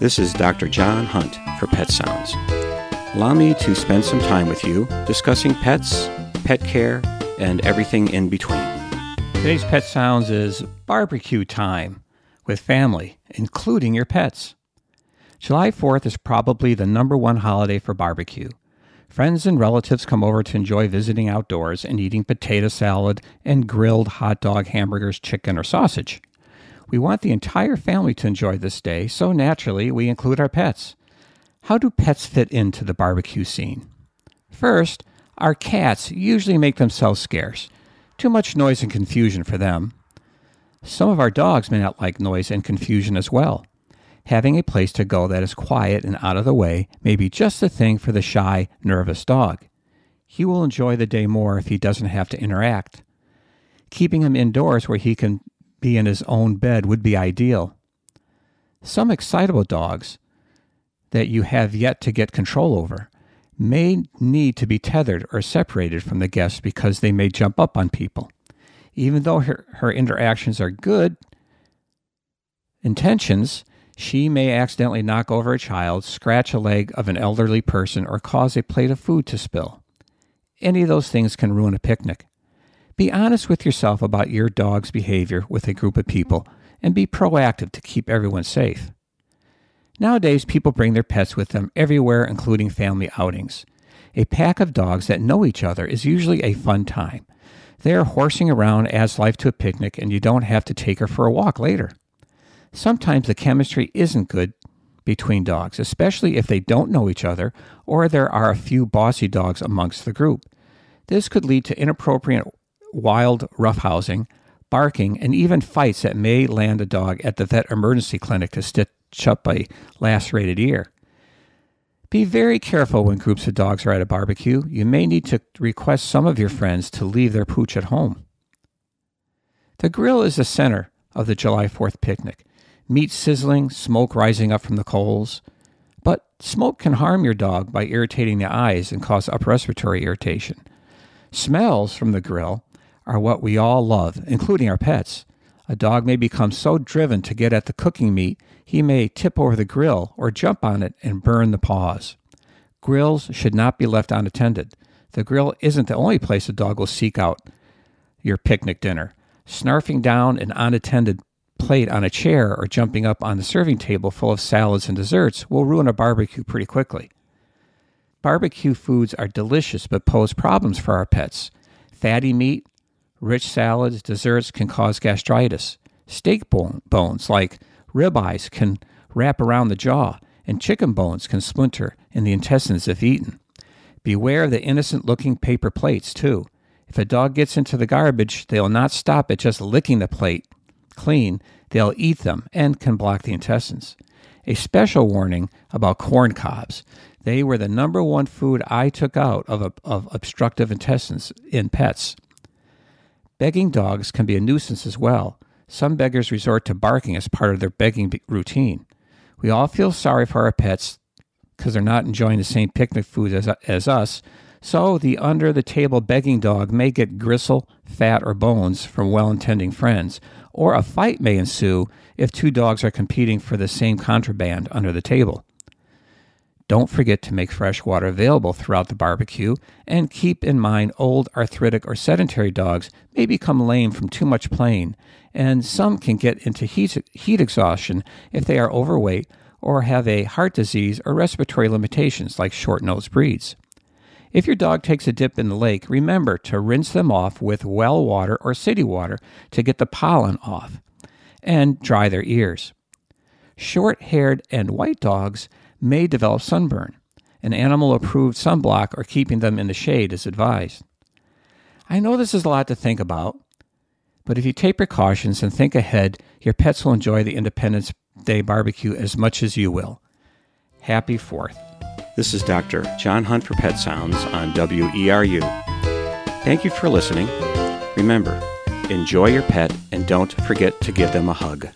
This is Dr. John Hunt for Pet Sounds. Allow me to spend some time with you discussing pets, pet care, and everything in between. Today's Pet Sounds is barbecue time with family, including your pets. July 4th is probably the number one holiday for barbecue. Friends and relatives come over to enjoy visiting outdoors and eating potato salad and grilled hot dog, hamburgers, chicken, or sausage. We want the entire family to enjoy this day, so naturally we include our pets. How do pets fit into the barbecue scene? First, our cats usually make themselves scarce. Too much noise and confusion for them. Some of our dogs may not like noise and confusion as well. Having a place to go that is quiet and out of the way may be just the thing for the shy, nervous dog. He will enjoy the day more if he doesn't have to interact. Keeping him indoors where he can be in his own bed would be ideal. Some excitable dogs that you have yet to get control over may need to be tethered or separated from the guests because they may jump up on people. Even though her, her interactions are good intentions, she may accidentally knock over a child, scratch a leg of an elderly person, or cause a plate of food to spill. Any of those things can ruin a picnic. Be honest with yourself about your dog's behavior with a group of people and be proactive to keep everyone safe. Nowadays, people bring their pets with them everywhere, including family outings. A pack of dogs that know each other is usually a fun time. Their horsing around adds life to a picnic, and you don't have to take her for a walk later. Sometimes the chemistry isn't good between dogs, especially if they don't know each other or there are a few bossy dogs amongst the group. This could lead to inappropriate wild roughhousing, barking, and even fights that may land a dog at the vet emergency clinic to stitch up a lacerated ear. Be very careful when groups of dogs are at a barbecue. You may need to request some of your friends to leave their pooch at home. The grill is the center of the July 4th picnic. Meat sizzling, smoke rising up from the coals. But smoke can harm your dog by irritating the eyes and cause upper respiratory irritation. Smells from the grill are what we all love, including our pets. A dog may become so driven to get at the cooking meat, he may tip over the grill or jump on it and burn the paws. Grills should not be left unattended. The grill isn't the only place a dog will seek out your picnic dinner. Snarfing down an unattended plate on a chair or jumping up on the serving table full of salads and desserts will ruin a barbecue pretty quickly. Barbecue foods are delicious but pose problems for our pets. Fatty meat, rich salads, desserts can cause gastritis. Steak bone, bones like ribeyes can wrap around the jaw, and chicken bones can splinter in the intestines if eaten. Beware of the innocent looking paper plates, too. If a dog gets into the garbage, they'll not stop at just licking the plate clean, they'll eat them and can block the intestines. A special warning about corn cobs. They were the number one food I took out of, of obstructive intestines in pets. Begging dogs can be a nuisance as well. Some beggars resort to barking as part of their begging routine. We all feel sorry for our pets because they're not enjoying the same picnic food as, as us, so the under the table begging dog may get gristle, fat, or bones from well intending friends, or a fight may ensue if two dogs are competing for the same contraband under the table. Don't forget to make fresh water available throughout the barbecue, and keep in mind old arthritic or sedentary dogs may become lame from too much playing, and some can get into heat, heat exhaustion if they are overweight or have a heart disease or respiratory limitations like short nosed breeds. If your dog takes a dip in the lake, remember to rinse them off with well water or city water to get the pollen off and dry their ears. Short haired and white dogs may develop sunburn. An animal approved sunblock or keeping them in the shade is advised. I know this is a lot to think about, but if you take precautions and think ahead, your pets will enjoy the Independence Day barbecue as much as you will. Happy 4th. This is Dr. John Hunt for Pet Sounds on WERU. Thank you for listening. Remember, enjoy your pet and don't forget to give them a hug.